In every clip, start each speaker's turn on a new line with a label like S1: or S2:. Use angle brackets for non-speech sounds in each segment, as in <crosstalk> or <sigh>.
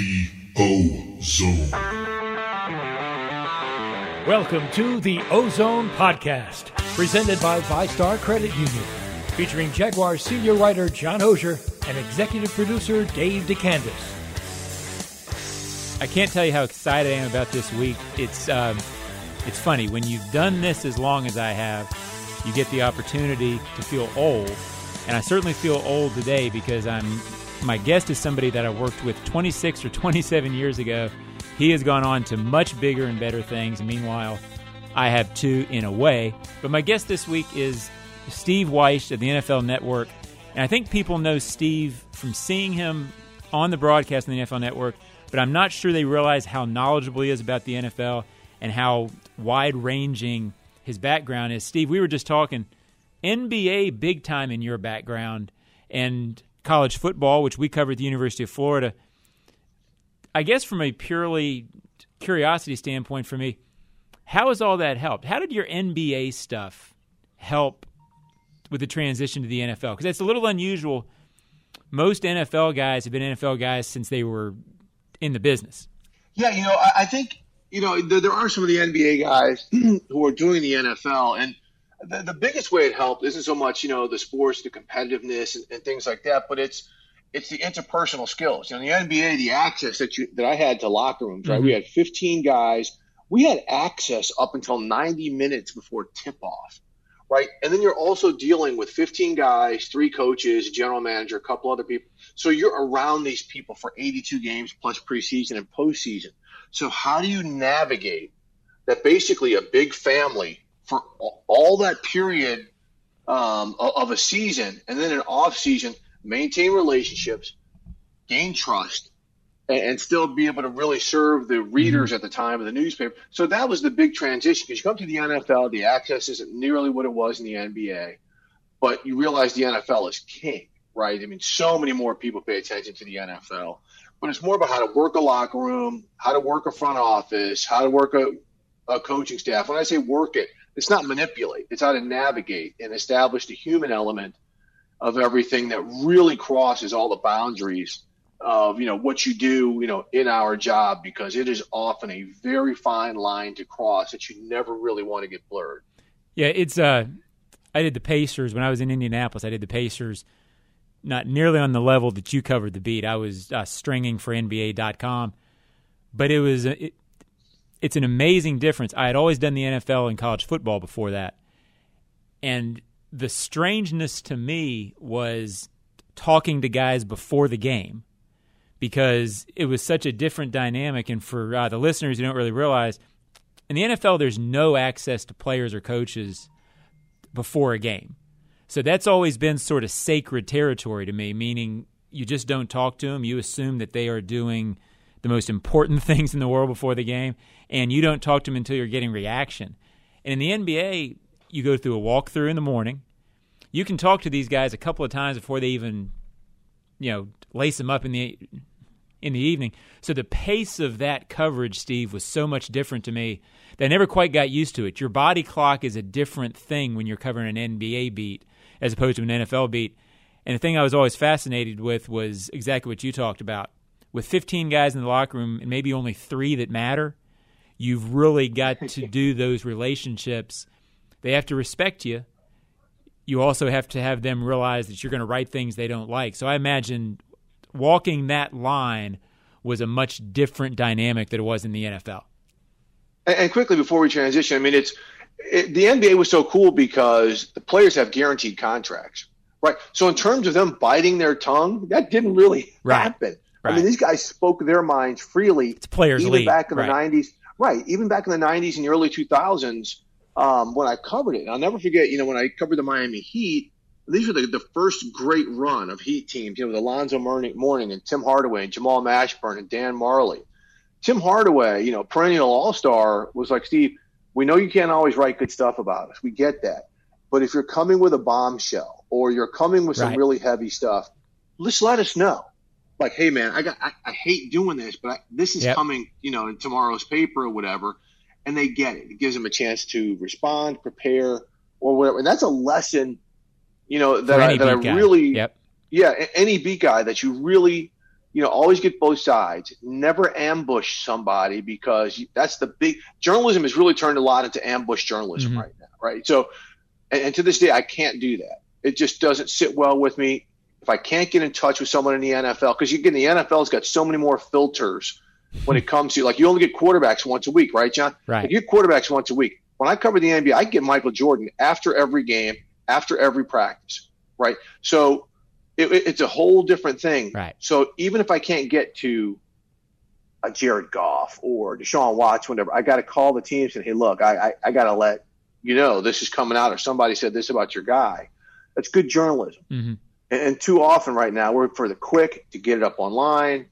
S1: The O Zone.
S2: Welcome to the Ozone Podcast, presented by VyStar Credit Union, featuring Jaguar senior writer John Oehser and executive producer Dave DeCandis.
S3: I can't tell you how excited I am about this week. It's um, it's funny when you've done this as long as I have, you get the opportunity to feel old, and I certainly feel old today because I'm my guest is somebody that I worked with 26 or 27 years ago. He has gone on to much bigger and better things. Meanwhile, I have two in a way. But my guest this week is Steve Wyche of the NFL Network. And I think people know Steve from seeing him on the broadcast on the NFL Network, but I'm not sure they realize how knowledgeable he is about the NFL and how wide ranging his background is. Steve, we were just talking NBA big time in your background. And college football, which we covered at the University of Florida. I guess from a purely curiosity standpoint for me, how has all that helped? How did your NBA stuff help with the transition to the NFL? Because that's a little unusual. Most NFL guys have been NFL guys since they were in the business.
S4: Yeah, you know, I, I think you know there, there, are some of the NBA guys <clears throat> who are doing the NFL, and the, the biggest way it helped isn't so much you know the sports, the competitiveness, and, and things like that, but it's it's the interpersonal skills. You know, in the NBA, the access that you that I had to locker rooms, right? Mm-hmm. We had 15 guys. We had access up until 90 minutes before tip off, right? And then you're also dealing with 15 guys, three coaches, general manager, a couple other people. So you're around these people for 82 games plus preseason and postseason. So how do you navigate that? Basically, a big family for all that period um, of a season, and then an off season, maintain relationships, gain trust, and, still be able to really serve the readers mm-hmm. at the time of the newspaper. So that was the big transition because you come to the NFL, the access isn't nearly what it was in the NBA, but you realize the NFL is king, right? I mean, so many more people pay attention to the NFL. But it's more about how to work a locker room, how to work a front office, how to work a, a coaching staff. When I say work it, it's not manipulate. It's how to navigate and establish the human element of everything that really crosses all the boundaries of you know what you do you know in our job because it is often a very fine line to cross that you never really want to get blurred.
S3: Yeah, it's uh I did the Pacers when I was in Indianapolis. I did the Pacers not nearly on the level that you covered the beat. I was uh, stringing for NBA.com, but it was it, it's an amazing difference. I had always done the NFL and college football before that. And the strangeness to me was talking to guys before the game because it was such a different dynamic. And for uh, the listeners who don't really realize, in the NFL, there's no access to players or coaches before a game. So that's always been sort of sacred territory to me, meaning you just don't talk to them. You assume that they are doing – the most important <laughs> things in the world before the game, and you don't talk to them until you're getting reaction. And in the NBA, you go through a walkthrough in the morning. You can talk to these guys a couple of times before they even, you know, lace them up in the in the evening. So the pace of that coverage, Steve, was so much different to me that I never quite got used to it. Your body clock is a different thing when you're covering an NBA beat as opposed to an NFL beat. And the thing I was always fascinated with was exactly what you talked about with 15 guys in the locker room and maybe only three that matter, you've really got to <laughs> do those relationships. They have to respect you. You also have to have them realize that you're going to write things they don't like. So I imagine walking that line was a much different dynamic than it was in the NFL.
S4: And quickly before we transition, I mean, it's it, the NBA was so cool because the players have guaranteed contracts, right? So in terms of them biting their tongue, that didn't really right. happen. Right. I mean, these guys spoke their minds freely.
S3: It's players
S4: even
S3: league.
S4: back in the
S3: right.
S4: '90s, right? Even back in the '90s and the early 2000s, um, when I covered it. And I'll never forget, you know, when I covered the Miami Heat. These were the, the first great run of Heat teams, you know, with Alonzo Mourning and Tim Hardaway and Jamal Mashburn and Dan Majerle. Tim Hardaway, you know, perennial All Star, was like, Steve, we know you can't always write good stuff about us. We get that. But if you're coming with a bombshell or you're coming with some right. really heavy stuff, just let us know like, hey man, I got I, I hate doing this, but I, this is yep. coming, you know, in tomorrow's paper or whatever, and they get it. It gives them a chance to respond, prepare, or whatever. And that's a lesson, you know, that I, that I really,
S3: yep.
S4: yeah, any beat guy that you really you know, always get both sides. Never ambush somebody because that's the big journalism has really turned a lot into ambush journalism mm-hmm. right now, right? So, and, and, to this day, I can't do that. It just doesn't sit well with me. If I can't get in touch with someone in the NFL, because you get the NFL's got so many more filters when it comes to like you only get quarterbacks once a week, right, John?
S3: Right.
S4: you get quarterbacks once a week. When I cover the NBA, I get Michael Jordan after every game, after every practice, right? So it, it's a whole different thing.
S3: Right.
S4: So even if I can't get to a Jared Goff or Deshaun Watts, whatever, I got to call the team and say, hey, look, I, I, I got to let you know this is coming out, or somebody said this about your guy. That's good journalism.
S3: Mm-hmm.
S4: And, too often right now, we're for the quick to get it up online,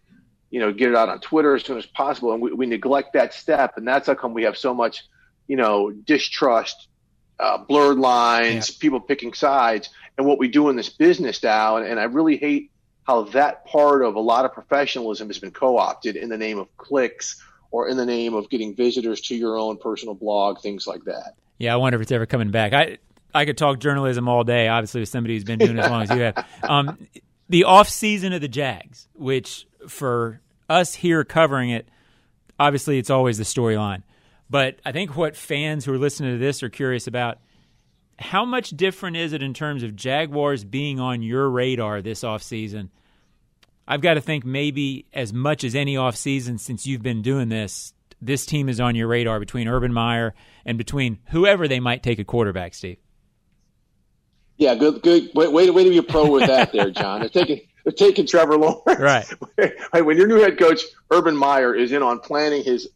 S4: you know, get it out on Twitter as soon as possible, and we, we neglect that step, and that's how come we have so much, you know, distrust, uh, blurred lines, yeah. people picking sides, and what we do in this business now. And, and I really hate how that part of a lot of professionalism has been co-opted in the name of clicks or in the name of getting visitors to your own personal blog, things like that.
S3: Yeah, I wonder if it's ever coming back. I I could talk journalism all day. Obviously, with somebody who's been doing it as long as you have. Um, the off season of the Jags, which for us here covering it, obviously it's always the storyline. But I think what fans who are listening to this are curious about how much different is it in terms of Jaguars being on your radar this offseason? I've got to think maybe as much as any offseason since you've been doing this, this team is on your radar between Urban Meyer and between whoever they might take a quarterback, Steve.
S4: Yeah, good, good. Way, way, way to be a pro with that, there, John. They're taking, they're taking Trevor Lawrence.
S3: Right. <laughs>
S4: when your new head coach Urban Meyer is in on planning his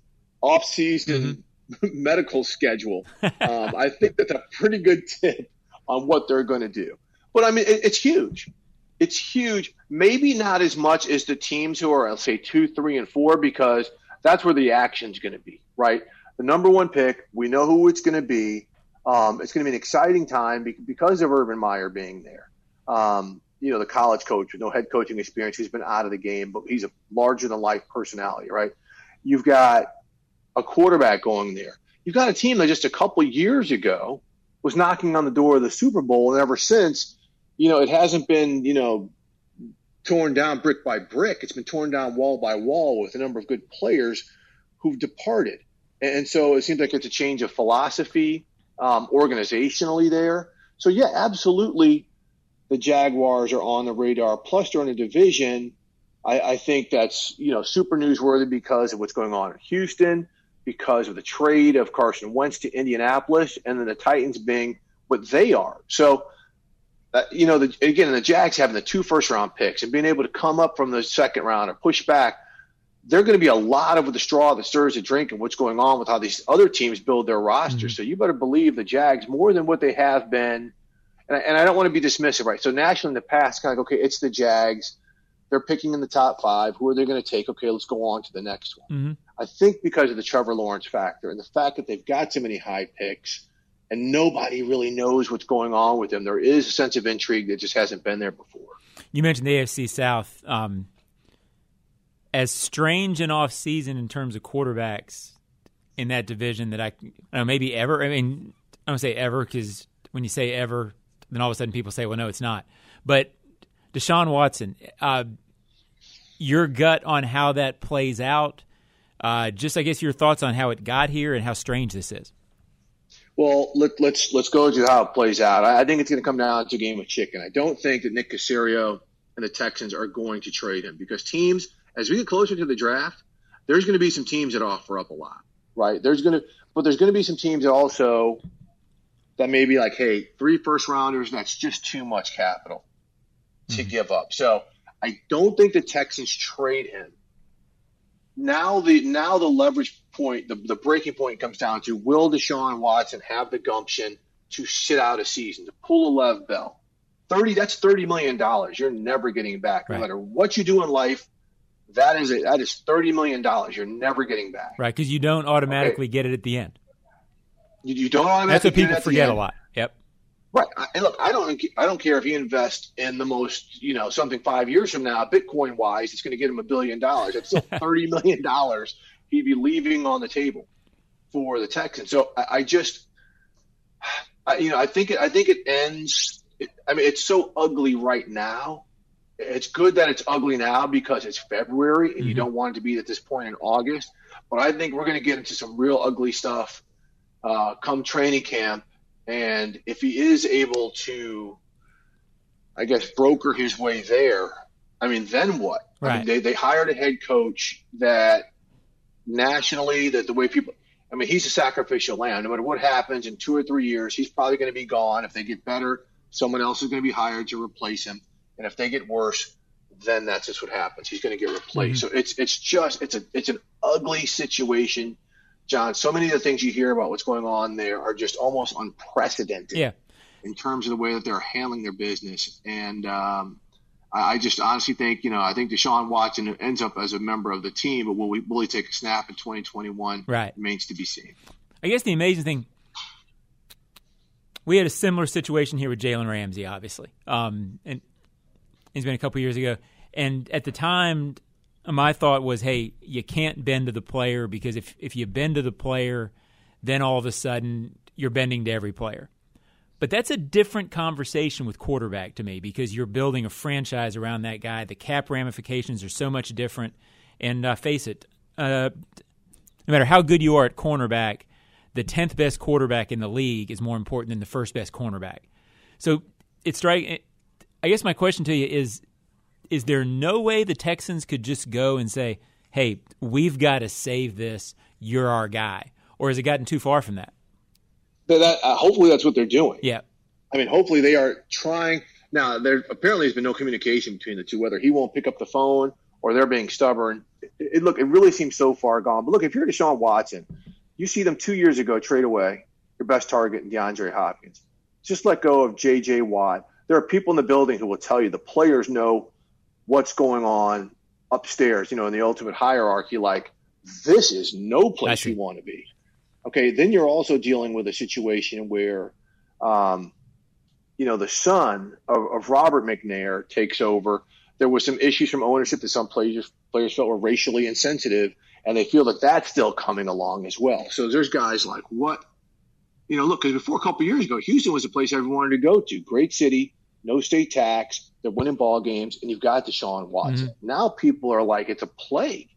S4: off-season mm-hmm <laughs> medical schedule. Um, I think that's a pretty good tip on what they're going to do. But I mean, it, it's huge. It's huge. Maybe not as much as the teams who are, I'll say, two, three, and four, because that's where the action's going to be, right? The number one pick, we know who it's going to be. Um, it's going to be an exciting time because of Urban Meyer being there. Um, you know, the college coach with no head coaching experience, he's been out of the game, but he's a larger than life personality, right? You've got a quarterback going there. You've got a team that just a couple years ago was knocking on the door of the Super Bowl, and ever since, you know, it hasn't been, you know, torn down brick by brick. It's been torn down wall by wall with a number of good players who've departed. And so it seems like it's a change of philosophy um, organizationally there. So, yeah, absolutely, the Jaguars are on the radar. Plus, in a division. I, I think that's, you know, super newsworthy because of what's going on in Houston because of the trade of Carson Wentz to Indianapolis, and then the Titans being what they are. So, uh, you know, the, again, the Jags having the two first round picks and being able to come up from the second round or push back, they're going to be a lot of the straw that stirs the drink and what's going on with how these other teams build their roster. Mm-hmm. So you better believe the Jags more than what they have been. And I, and I don't want to be dismissive, right? So nationally in the past, kind of okay, it's the Jags. They're picking in the top five. Who are they going to take? Okay, let's go on to the next one.
S3: Mm-hmm.
S4: I think because of the Trevor Lawrence factor and the fact that they've got so many high picks and nobody really knows what's going on with them, there is a sense of intrigue that just hasn't been there before.
S3: You mentioned the AFC South. Um, as strange an off season in terms of quarterbacks in that division that I, I know, maybe ever. I mean, I don't say ever because when you say ever, then all of a sudden people say, well, no, it's not. But Deshaun Watson, uh, your gut on how that plays out. Uh, just, I guess, your thoughts on how it got here and how strange this is.
S4: Well, let, us let's, let's go to how it plays out. I, I think it's going to come down to a game of chicken. I don't think that Nick Caserio and the Texans are going to trade him because teams, as we get closer to the draft, there's going to be some teams that offer up a lot, right? There's going to, but there's going to be some teams that also that may be like, hey, three first rounders, that's just too much capital to mm-hmm. give up. So I don't think the Texans trade him. Now the now the leverage point, the, the breaking point comes down to will Deshaun Watson have the gumption to sit out a season, to pull a Lev Bell? Thirty that's thirty million dollars. You're never getting it back. No matter what you do in life, that is a, that is thirty million dollars. You're never getting back.
S3: Right, because you don't automatically okay. get it at the end.
S4: You, you don't automatically.
S3: That's what people forget a lot. Yep.
S4: Right. And look, I don't I don't care if he invests in the most, you know, something five years from now, Bitcoin wise, it's going to get him a billion dollars. It's still <laughs> thirty million dollars he'd be leaving on the table for the Texans. So I, I just, I, you know, I think it, I think it ends. It, I mean, it's so ugly right now it's good that it's ugly now because it's February and mm-hmm. you don't want it to be at this point in August. But I think we're going to get into some real ugly stuff uh, come training camp. And if he is able to, I guess, broker his way there, I mean, then what?
S3: Right.
S4: I mean, they, they hired a head coach that nationally, that the way people, I mean, he's a sacrificial lamb. No matter what happens in two or three years, he's probably going to be gone. If they get better, someone else is going to be hired to replace him. And if they get worse, then that's just what happens. He's going to get replaced. Mm-hmm. So it's it's just it's a it's an ugly situation, John. So many of the things you hear about what's going on there are just almost unprecedented.
S3: Yeah.
S4: In terms of the way that they're handling their business, and um, I, I, just honestly think you know I think Deshaun Watson ends up as a member of the team, but will we will he take a snap in 2021?
S3: Right.
S4: Remains to be seen.
S3: I guess the amazing thing we had a similar situation here with Jalen Ramsey, obviously. Um, and it's been a couple years ago. And at the time, my thought was, hey, you can't bend to the player because if, if you bend to the player, then all of a sudden you're bending to every player. But that's a different conversation with quarterback to me because you're building a franchise around that guy. The cap ramifications are so much different. And uh, face it, uh, no matter how good you are at cornerback, the 10th best quarterback in the league is more important than the first best cornerback. So it's strike. I guess my question to you is: Is there no way the Texans could just go and say, "Hey, we've got to save this. You're our guy," or has it gotten too far from that?
S4: That, uh, hopefully that's what they're doing.
S3: Yeah.
S4: I mean, hopefully they are trying. Now, there apparently has been no communication between the two, whether he won't pick up the phone or they're being stubborn. It, it, look, it really seems so far gone. But look, if you're Deshaun Watson, you see them two years ago trade away your best target in DeAndre Hopkins. Just let go of J.J. Watt. There are people in the building who will tell you the players know what's going on upstairs, you know, in the ultimate hierarchy. Like, this is no place you want to be. Okay, then you're also dealing with a situation where, um, you know, the son of, of Robert McNair takes over. There was some issues from ownership that some players players felt were racially insensitive and they feel that that's still coming along as well. So there's guys like what, you know, look, because before a couple years ago, Houston was a place everyone wanted to go to. Great city, no state tax, they're winning ball games, and you've got Deshaun Watson. Mm-hmm. Now people are like, it's a plague.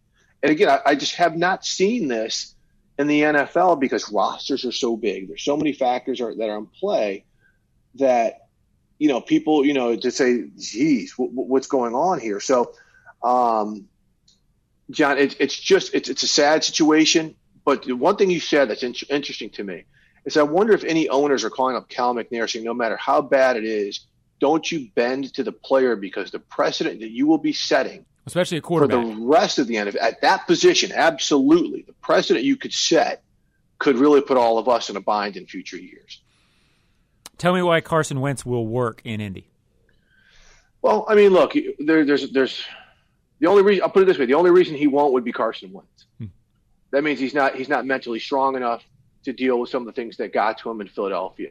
S4: And again, I, I just have not seen this in the NFL because rosters are so big. There's so many factors are, that are in play that, you know, people, you know, to say, geez, what's going on here? So, um, John, it, it's just it's it's a sad situation. But one thing you said that's in, interesting to me is I wonder if any owners are calling up Cal McNair saying, no matter how bad it is, don't you bend to the player because the precedent that you will be setting,
S3: especially a quarterback,
S4: for the rest of the NFL at that position, absolutely, the precedent you could set could really put all of us in a bind in future years.
S3: Tell me why Carson Wentz will work in Indy.
S4: Well, I mean, look, there, there's there's the only reason I'll put it this way: the only reason he won't would be Carson Wentz. Hmm. That means he's not he's not mentally strong enough to deal with some of the things that got to him in Philadelphia.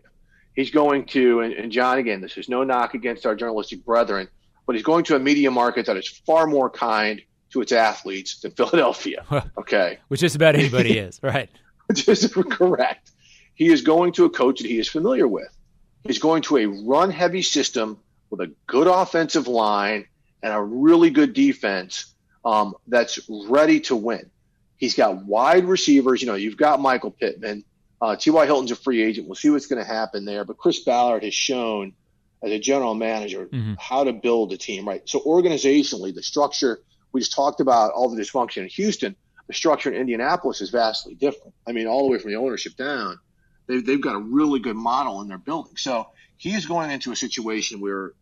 S4: He's going to, and, and John, again, this is no knock against our journalistic brethren, but he's going to a media market that is far more kind to its athletes than <laughs> Philadelphia. Okay,
S3: which just about anybody is, right? <laughs>
S4: Just correct. He is going to a coach that he is familiar with. He's going to a run-heavy system with a good offensive line and a really good defense um, that's ready to win. He's got wide receivers. You know, you've got Michael Pittman. Uh, T.Y. Hilton's a free agent. We'll see what's going to happen there. But Chris Ballard has shown as a general manager mm-hmm. how to build a team, right? So organizationally, the structure, we just talked about all the dysfunction in Houston. The structure in Indianapolis is vastly different. I mean, all the way from the ownership down, they've, they've got a really good model in their building. So he is going into a situation where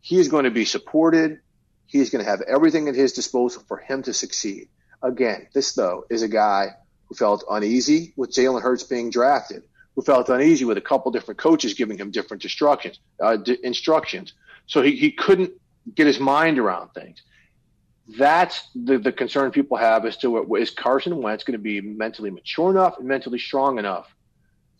S4: he is going to be supported. He is going to have everything at his disposal for him to succeed. Again, this though is a guy who felt uneasy with Jalen Hurts being drafted, who felt uneasy with a couple different coaches giving him different instructions. Uh, d- instructions. So he, he couldn't get his mind around things. That's the, the concern people have as to what is Carson Wentz going to be mentally mature enough and mentally strong enough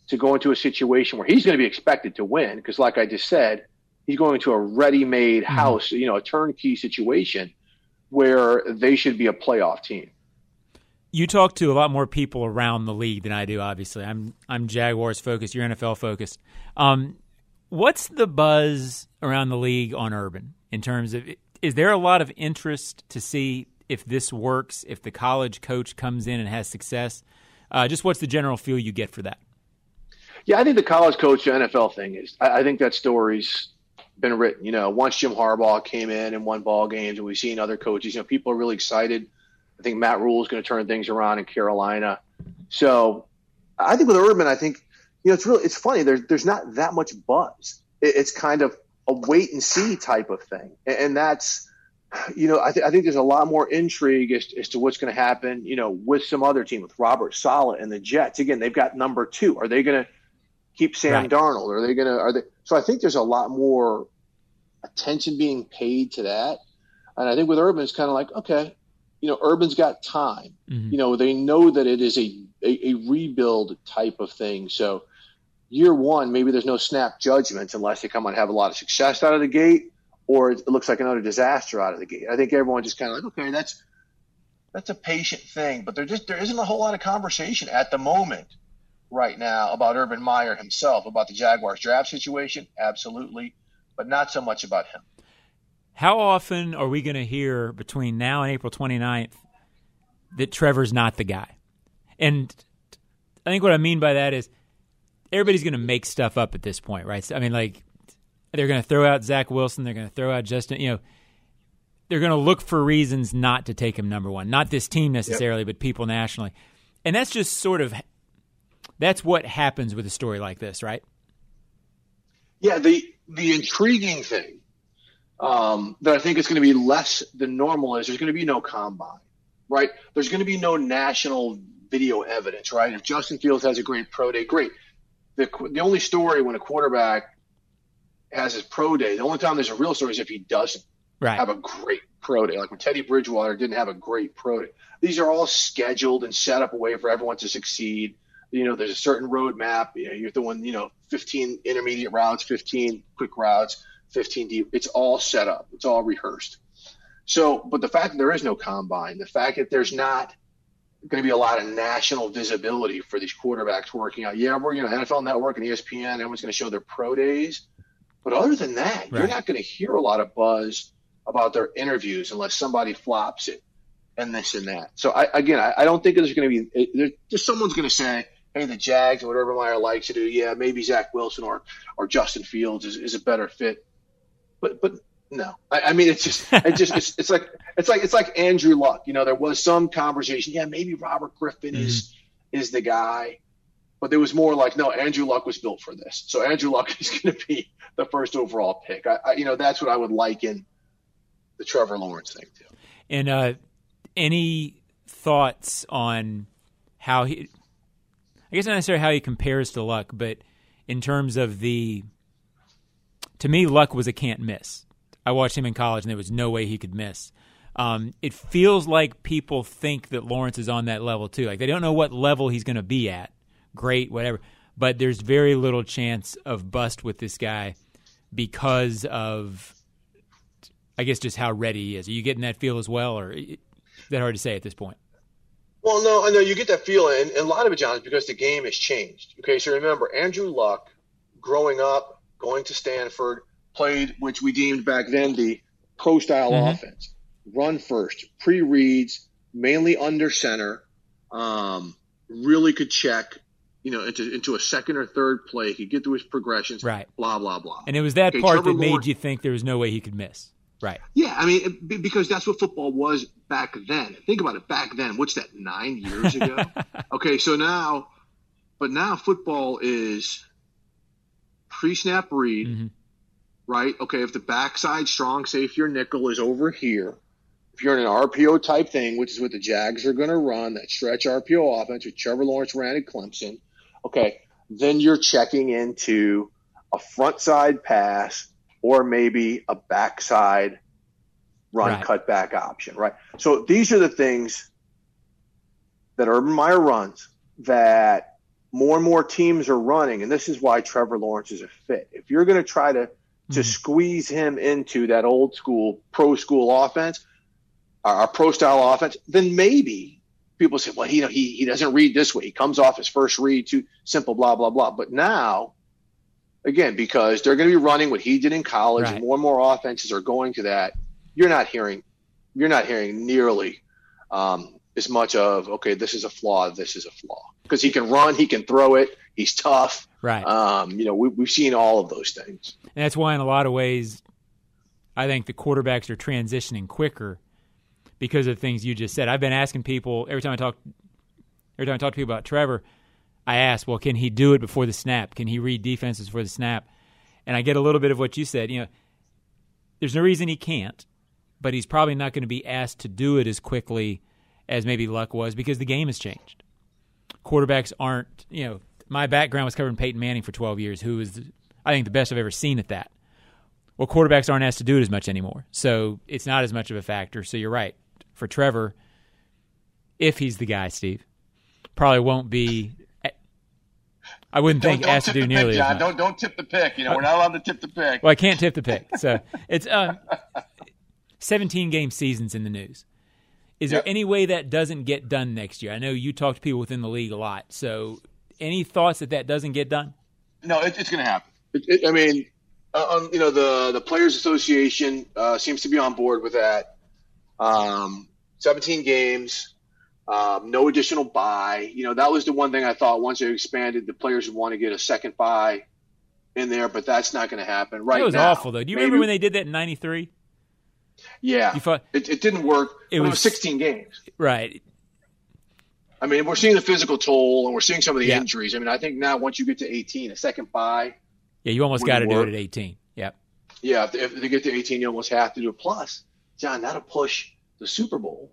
S4: to go into a situation where he's going to be expected to win. Because, like I just said, he's going to a ready-made mm-hmm. house, you know, a turnkey situation where they should be a playoff team.
S3: You talk to a lot more people around the league than I do. Obviously, I'm I'm Jaguars focused. You're NFL focused. Um, what's the buzz around the league on Urban in terms of is there a lot of interest to see if this works, if the college coach comes in and has success? Uh, just what's the general feel you get for that?
S4: Yeah, I think the college coach NFL thing is. I, I think that story's been written. You know, once Jim Harbaugh came in and won ball games, and we've seen other coaches. You know, people are really excited. I think Matt Rhule is going to turn things around in Carolina. So, I think with Urban, I think you know it's really it's funny. There's there's not that much buzz. It, it's kind of a wait and see type of thing, and, and that's you know, I, th- I, think there's a lot more intrigue as, as to what's going to happen, you know, with some other team, with Robert Saleh and the Jets. Again, they've got number two. Are they going to keep Sam right. Darnold? Are they going to, are they? So I think there's a lot more attention being paid to that. And I think with Urban, it's kind of like, okay, you know, Urban's got time. Mm-hmm. You know, they know that it is a, a, a rebuild type of thing. So year one, maybe there's no snap judgments unless they come and have a lot of success out of the gate or it looks like another disaster out of the gate. I think everyone just kind of like, okay, that's that's a patient thing, but there just there isn't a whole lot of conversation at the moment right now about Urban Meyer himself, about the Jaguars draft situation, absolutely, but not so much about him.
S3: How often are we going to hear between now and April 29th that Trevor's not the guy? And I think what I mean by that is everybody's going to make stuff up at this point, right? I mean, like they're going to throw out Zach Wilson. They're going to throw out Justin. You know, they're going to look for reasons not to take him number one. Not this team necessarily, yep. but people nationally. And that's just sort of that's what happens with a story like this, right?
S4: Yeah. The the intriguing thing um, that I think is going to be less than normal is there's going to be no combine, right? There's going to be no national video evidence, right? If Justin Fields has a great pro day, great. The the only story when a quarterback has his pro day. The only time there's a real story is if he doesn't right. have a great pro day. Like when Teddy Bridgewater didn't have a great pro day. These are all scheduled and set up a way for everyone to succeed. You know, there's a certain roadmap. You know, you're the one, you know, 15 intermediate routes, 15 quick routes, 15 deep. It's all set up. It's all rehearsed. So, but the fact that there is no combine, the fact that there's not going to be a lot of national visibility for these quarterbacks working out. Yeah, we're, you know, NFL Network and ESPN, everyone's going to show their pro days but other than that, right. you're not going to hear a lot of buzz about their interviews unless somebody flops it and this and that. So I, again, I, I don't think there's going to be there's just someone's going to say, "Hey, the Jags and whatever Meyer likes to do, yeah, maybe Zach Wilson or or Justin Fields is, is a better fit." But but no, I, I mean it's just it just it's, it's like it's like it's like Andrew Luck. You know, there was some conversation. Yeah, maybe Robert Griffin mm-hmm. is is the guy but there was more like, no, Andrew Luck was built for this. So Andrew Luck <laughs> is going to be the first overall pick. I, I, you know, that's what I would liken the Trevor Lawrence thing to.
S3: And uh, any thoughts on how he? I guess not necessarily how he compares to Luck, but in terms of the. To me, Luck was a can't miss. I watched him in college, and there was no way he could miss. Um, it feels like people think that Lawrence is on that level too. Like they don't know what level he's going to be at great, whatever. But there's very little chance of bust with this guy because of, I guess, just how ready he is. Are you getting that feel as well, or is that hard to say at this point?
S4: Well, no, I know you get that feeling, and, and a lot of it, John, is because the game has changed. Okay, so remember, Andrew Luck, growing up, going to Stanford, played, which we deemed back then the pro style mm-hmm. offense. Run first, pre reads, mainly under center, um, really could check, you know, into into a second or third play. He could get through his progressions.
S3: Right.
S4: Blah blah blah.
S3: And it was that okay, part Trevor that made you think there was no way he could miss. Right.
S4: Yeah, I mean, because that's what football was back then. Think about it. Back then, what's that? Nine years ago. <laughs> okay, so now, but now football is pre-snap read. Mm-hmm. Right. Okay. If the backside strong safety or nickel is over here, if you're in an RPO type thing, which is what the Jags are going to run, that stretch RPO offense, which Trevor Lawrence ran at Clemson, okay, then you're checking into a front side pass or maybe a backside run right. cutback option, right? So these are the things that Urban Meyer runs that more and more teams are running, and this is why Trevor Lawrence is a fit. If you're going to try to to mm-hmm. squeeze him into that old school pro school offense, our, pro style offense, then maybe people say, well, you know, he, he doesn't read this way. He comes off his first read too simple, blah, blah, blah. But now, again, because they're going to be running what he did in college, right. more and more offenses are going to that. You're not hearing you're not hearing nearly um, as much of okay, this is a flaw, this is a flaw because he can run, he can throw it, he's tough.
S3: Right.
S4: Um, you know, we, we've seen all of those things.
S3: And that's why, in a lot of ways, I think the quarterbacks are transitioning quicker because of things you just said. I've been asking people every time I talk, every time I talk to people about Trevor, I ask, well, can he do it before the snap? Can he read defenses before the snap? And I get a little bit of what you said. You know, there's no reason he can't, but he's probably not going to be asked to do it as quickly as maybe Luck was because the game has changed. Quarterbacks aren't, you know, my background was covering Peyton Manning for 12 years, who is, I think, the best I've ever seen at that. Well, quarterbacks aren't asked to do it as much anymore, so it's not as much of a factor. So you're right. For Trevor, if he's the guy, Steve, probably won't be. I wouldn't
S4: Don't,
S3: think
S4: don't
S3: asked to do nearly
S4: pick,
S3: as much.
S4: Don't don't tip the pick. You know, we're not allowed to tip the pick.
S3: Well, I can't tip the pick. So it's uh, <laughs> 17 game seasons in the news. Is there any way that doesn't get done next year? I know you talk to people within the league a lot. So any thoughts that that doesn't get done?
S4: No, it, it's going to happen. It, it, I mean, uh, um, you know, the the Players Association uh, seems to be on board with that. Um, 17 games, um, no additional buy. You know, that was the one thing I thought once they expanded, the players would want to get a second buy in there, but that's not going to happen right
S3: It was
S4: now.
S3: awful, though. Do you
S4: Maybe-
S3: remember when they did that in '93?
S4: Yeah,
S3: You thought
S4: it, it didn't work.
S3: It
S4: It, it was,
S3: was-
S4: 16 games.
S3: right?
S4: I mean, we're seeing the physical toll, and we're seeing some of the
S3: Yeah.
S4: injuries. I mean, I think now once you get to 18, a second bye.
S3: Yeah, you almost got to do it at 18. Yep.
S4: Yeah, if, if they get to 18, you almost have to do it. Plus, John, that'll push the Super Bowl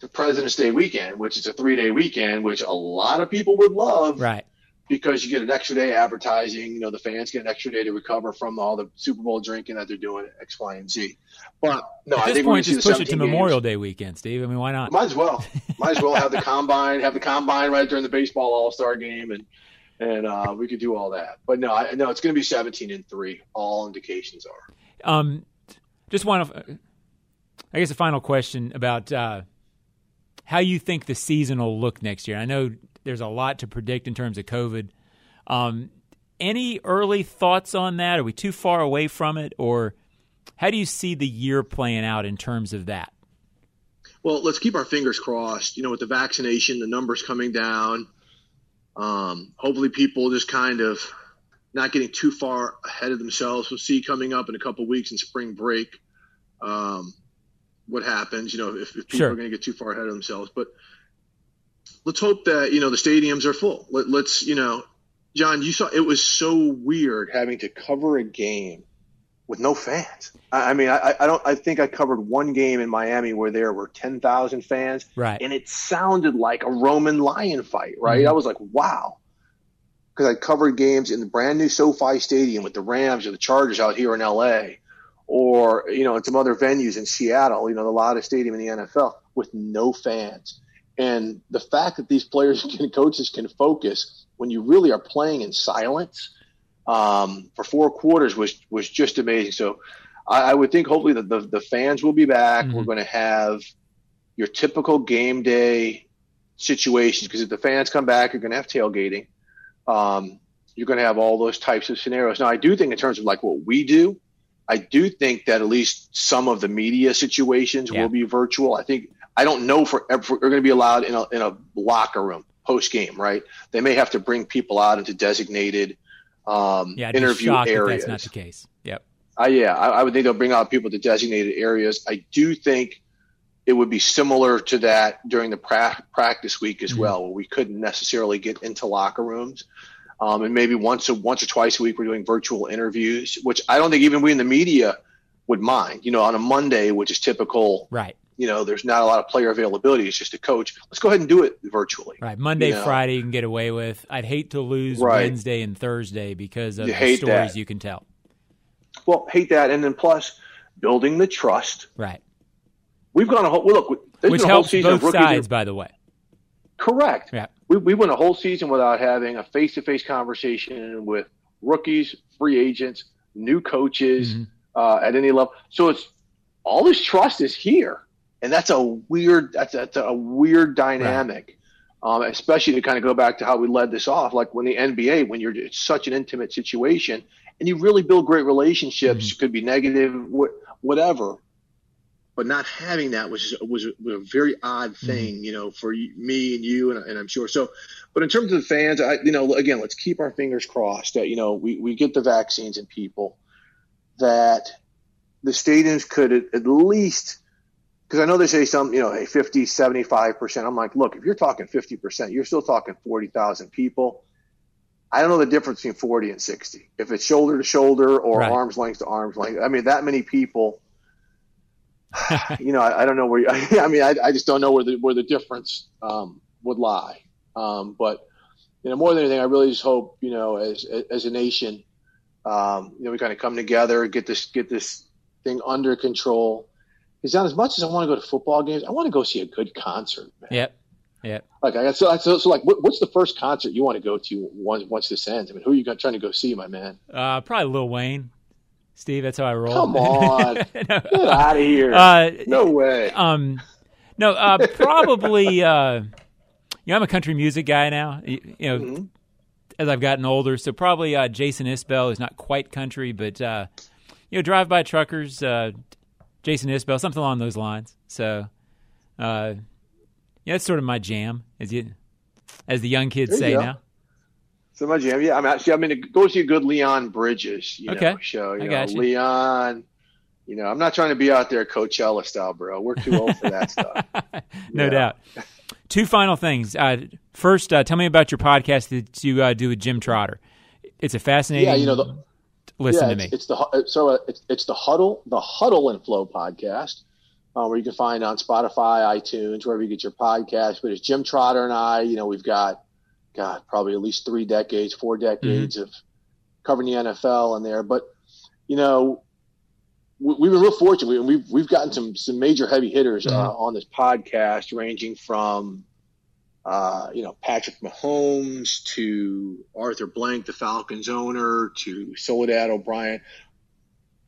S4: to President's Day weekend, which is a three day weekend, which a lot of people would love
S3: Right.
S4: Because you get an extra day advertising. You know, the fans get an extra day to recover from all the Super Bowl drinking that they're doing at X, Y, and Z. But no,
S3: At
S4: I
S3: this
S4: think
S3: point, just push it to Memorial Day weekend, Steve. I mean, why not?
S4: Might as well. Might as well have the <laughs> combine, have the combine right during the baseball All Star game, and and uh, we could do all that. But no, I, no, it's going to be 17 and three. All indications are.
S3: Um, just one of, I guess, a final question about uh, how you think the season will look next year. I know there's a lot to predict in terms of COVID. Um, any early thoughts on that? Are we too far away from it, or how do you see the year playing out in terms of that?
S4: Well, let's keep our fingers crossed. You know, with the vaccination, the numbers coming down. Um, hopefully, people just kind of not getting too far ahead of themselves. We'll see coming up in a couple weeks in spring break um, what happens. You know, if, if people
S3: Sure.
S4: are going to get too far ahead of themselves. But let's hope that you know the stadiums are full. Let, let's you know, John, you saw it was so weird having to cover a game with no fans. I, I mean, I, I don't. I think I covered one game in Miami where there were ten thousand fans,
S3: Right.
S4: and it sounded like a Roman lion fight. Right?
S3: Mhm.
S4: I was like, wow, because I covered games in the brand new SoFi Stadium with the Rams or the Chargers out here in L.A. Or you know, in some other venues in Seattle, you know, the loudest stadium in the NFL with no fans. And the fact that these players <laughs> and coaches can focus when you really are playing in silence um, for four quarters was was just amazing. So I, I would think hopefully that the, the fans will be back.
S3: Mhm.
S4: We're going to have your typical game day situations because if the fans come back, you're going to have tailgating. Um, you're going to have all those types of scenarios. Now, I do think in terms of like what we do, I do think that at least some of the media situations
S3: Yeah.
S4: will be virtual. I think I don't know for if we're going to be allowed in a in a locker room post game, right? They may have to bring people out into designated um,
S3: Yeah, I'd
S4: interview areas.
S3: that's not the case. Yep.
S4: Uh, yeah, I, I would think they'll bring out people to designated areas. I do think it would be similar to that during the pra- practice week as
S3: Mhm.
S4: well, where we couldn't necessarily get into locker rooms. Um, and maybe once a, once or twice a week, we're doing virtual interviews, which I don't think even we in the media would mind. You know, on a Monday, which is typical,
S3: Right.
S4: You know, there's not a lot of player availability. It's just a coach. Let's go ahead and do it virtually.
S3: Right. Monday,
S4: You know.
S3: Friday, you can get away with. I'd hate to lose
S4: Right.
S3: Wednesday and Thursday because of
S4: You
S3: the
S4: hate
S3: stories
S4: that.
S3: you can tell.
S4: Well, hate that. And then plus, building the trust.
S3: Right.
S4: We've gone a whole, well, look, there's
S3: Which
S4: been a whole season
S3: both
S4: of rookies
S3: sides, by the way.
S4: Correct.
S3: Yeah.
S4: We, we went a whole season without having a face to face conversation with rookies, free agents, new coaches
S3: Mhm.
S4: uh, at any level. So it's all this trust is here, and that's a weird that's a, that's a weird dynamic. Um, especially to kind of go back to how we led this off, like when the NBA, when you're it's such an intimate situation, and you really build great relationships,
S3: Mm-hmm.
S4: could be negative, wh- whatever. but not having that was was, was a very odd
S3: Mm-hmm.
S4: thing, mm-hmm. you know, for me and you, and, and, I'm sure. So, but in terms of the fans, I, you know, again, let's keep our fingers crossed that you know we, we get the vaccines in people, that the stadiums could at least, because I know they say some, you know, hey, 50, 75 percent. I'm like, look, if you're talking 50 percent, you're still talking 40,000 people. I don't know the difference between 40 and 60. If it's shoulder to shoulder or
S3: Right.
S4: arms length to arms length, I mean, that many people <laughs> you know, I, I don't know where. You, <laughs> I mean, I, I just don't know where the where the difference um, would lie. Um, but you know, more than anything, I really just hope you know, as as a nation, um, you know, we kind of come together, get this get this thing under control. Because as much as I want to go to football games, I want to go see a good concert. Man.
S3: Yep. Yep.
S4: Like I got so, so, so like, what, what's the first concert you want to go to once once this ends? I mean, who are you trying to go see, my man?
S3: Uh, probably Lil Wayne. Steve, that's how I roll.
S4: Come on, <laughs>
S3: No.
S4: get out of here!
S3: Uh,
S4: no way.
S3: um, no, uh, probably. Uh, you know, I'm a country music guy now. You, you know,
S4: Mhm.
S3: as I've gotten older, so probably uh, Jason Isbell is not quite country, but uh, you know, drive by truckers, uh, Jason Isbell, something along those lines. So, uh, yeah, that's sort of my jam, as you, as the young kids
S4: There
S3: say
S4: you
S3: now.
S4: So my jam, yeah. I'm actually, I'm going to go see a good Leon Bridges, you
S3: Okay.
S4: know, show. You
S3: I
S4: know,
S3: got you.
S4: Leon. You know, I'm not trying to be out there Coachella style, bro. We're too old for that stuff. <laughs>
S3: no doubt. Two final things. Uh, first, uh, tell me about your podcast that you uh, do with Jim Trotter. It's a fascinating.
S4: Yeah, you know, the,
S3: listen
S4: yeah,
S3: to me.
S4: it's the so uh, it's, it's the huddle, the huddle and flow podcast, uh, where you can find on Spotify, iTunes, wherever you get your podcast. But it's Jim Trotter and I. You know, we've got, God, probably at least three decades, four decades of covering the NFL in there. But you know, we, we've been real fortunate. We, we've we've gotten some some major heavy hitters uh,
S3: Mhm.
S4: on this podcast, ranging from. Uh, you know, Patrick Mahomes to Arthur Blank, the Falcons owner, to Soledad O'Brien,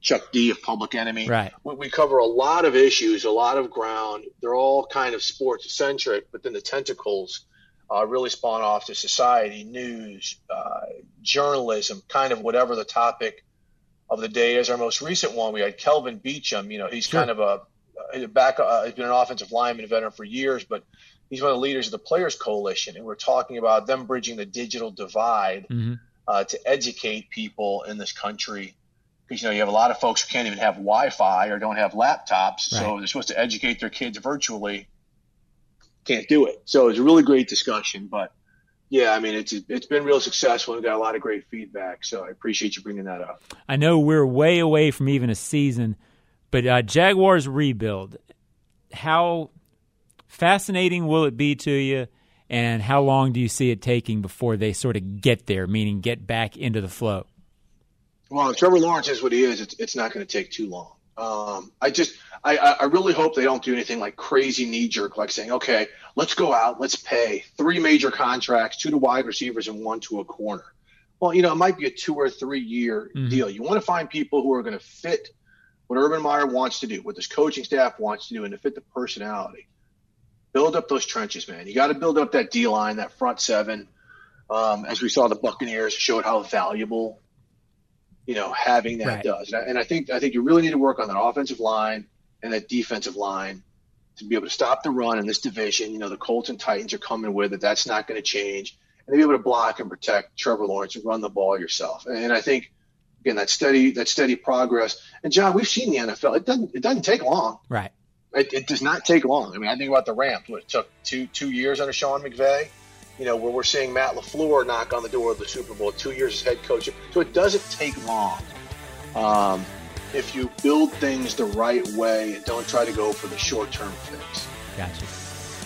S4: Chuck D of Public Enemy.
S3: right.
S4: We, we cover a lot of issues, a lot of ground. They're all kind of sports centric, but then the tentacles uh, really spawn off to society, news, uh, journalism, kind of whatever the topic of the day is. Our most recent one, we had Kelvin Beachum. You know, he's
S3: Sure.
S4: kind of a, a back. Uh, he's been an offensive lineman veteran for years, but he's one of the leaders of the Players Coalition, and we're talking about them bridging the digital divide
S3: hmm
S4: uh, to educate people in this country. Because you know you have a lot of folks who can't even have Wi-Fi or don't have laptops, so they're supposed to educate their kids virtually. Can't do it. So it's a really great discussion, but yeah, I mean it's it's been real successful and got a lot of great feedback. So I appreciate you bringing that up.
S3: I know we're way away from even a season, but uh, Jaguars rebuild. How fascinating will it be to you, and how long do you see it taking before they sort of get there, meaning get back into the flow?
S4: Well, if Trevor Lawrence is what he is, it's, it's not going to take too long. Um, I just, I, I really hope they don't do anything like crazy knee jerk, like saying, okay, let's go out, let's pay three major contracts, two to wide receivers and one to a corner. Well, you know, it might be a two or three year
S3: Mhm.
S4: deal. You want to find people who are going to fit what Urban Meyer wants to do, what this coaching staff wants to do, and to fit the personality. Build up those trenches, man. You got to build up that D line, that front seven. Um, as we saw, the Buccaneers showed how valuable, you know, having that
S3: Right.
S4: does. And I, and I think I think you really need to work on that offensive line and that defensive line to be able to stop the run in this division. You know, the Colts and Titans are coming with it. That's not going to change. And to be able to block and protect Trevor Lawrence and run the ball yourself. And, and I think again that steady that steady progress. And John, we've seen the NFL. It doesn't it doesn't take long.
S3: Right.
S4: It, it does not take long. I mean, I think about the Rams. What, it took two two years under Sean McVay. You know, where we're seeing Matt Lafleur knock on the door of the Super Bowl, two years as head coach. So it doesn't take long. Um, if you build things the right way and don't try to go for the short term fix.
S3: Gotcha.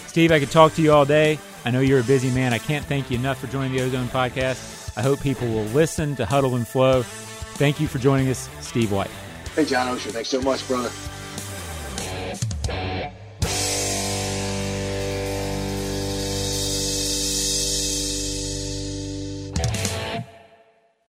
S3: Steve, I could talk to you all day. I know you're a busy man. I can't thank you enough for joining the Ozone Podcast. I hope people will listen to Huddle and Flow. Thank you for joining us, Steve Wyche.
S4: Hey, John Oehser, thanks so much, brother. Yeah.